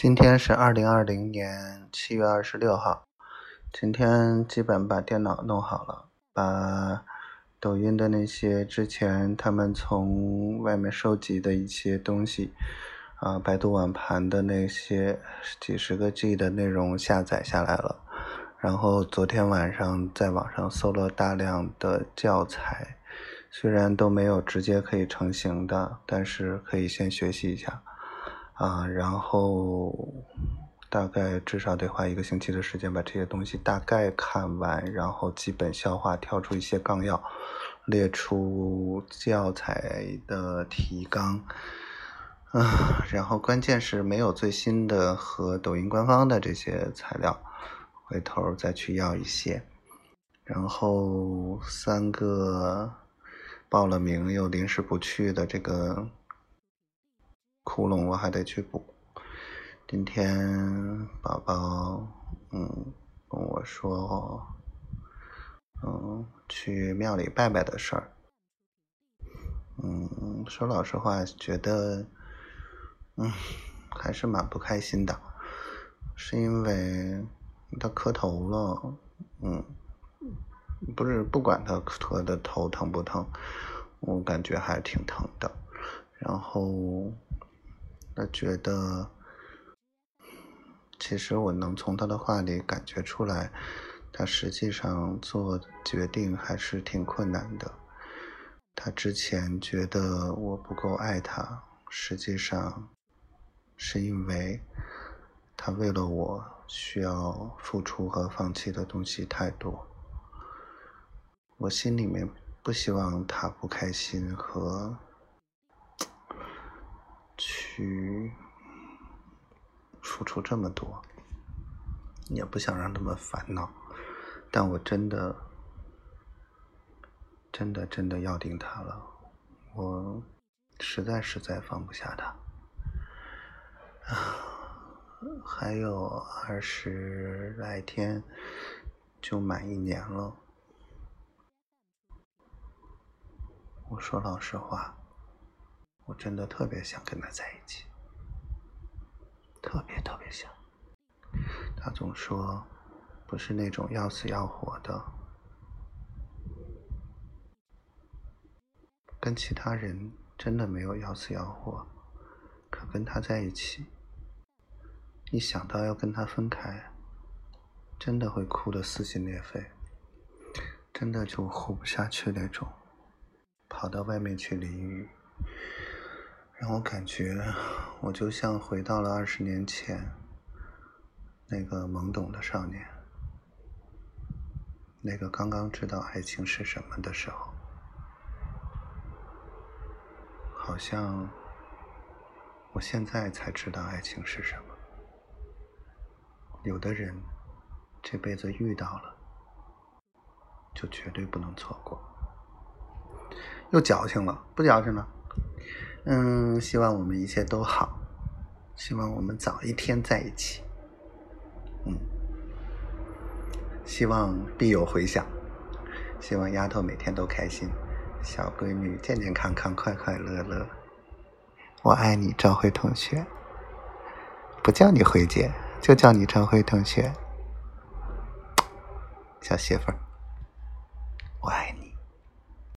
今天是二零二零年七月二十六号。今天基本把电脑弄好了，把抖音的那些之前他们从外面收集的一些东西，啊，百度网盘的那些几十个 G 的内容下载下来了。然后昨天晚上在网上搜了大量的教材，虽然都没有直接可以成型的，但是可以先学习一下。啊，然后大概至少得花一个星期的时间把这些东西大概看完，然后基本消化，挑出一些纲要，列出教材的提纲。啊，然后关键是没有最新的和抖音官方的这些材料，回头再去要一些。然后三个报了名又临时不去的这个。窟窿我还得去补。今天宝宝嗯跟我说，嗯去庙里拜拜的事儿。嗯说老实话，觉得嗯还是蛮不开心的，是因为他磕头了，嗯不是不管他磕的头疼不疼，我感觉还挺疼的，然后。他觉得，其实我能从他的话里感觉出来，他实际上做决定还是挺困难的。他之前觉得我不够爱他，实际上是因为他为了我需要付出和放弃的东西太多。我心里面不希望他不开心和。去付出这么多，也不想让他们烦恼，但我真的、真的、真的要定他了，我实在实在放不下他。啊，还有二十来天就满一年了，我说老实话。真的特别想跟他在一起，特别特别想。他总说不是那种要死要活的，跟其他人真的没有要死要活，可跟他在一起，一想到要跟他分开，真的会哭得撕心裂肺，真的就活不下去那种，跑到外面去淋雨。让我感觉，我就像回到了二十年前，那个懵懂的少年，那个刚刚知道爱情是什么的时候，好像我现在才知道爱情是什么。有的人这辈子遇到了，就绝对不能错过。又矫情了，不矫情了。嗯，希望我们一切都好，希望我们早一天在一起。嗯，希望必有回响，希望丫头每天都开心，小闺女健健康康、快快乐乐。我爱你，赵辉同学。不叫你辉姐，就叫你赵辉同学。小媳妇儿，我爱你。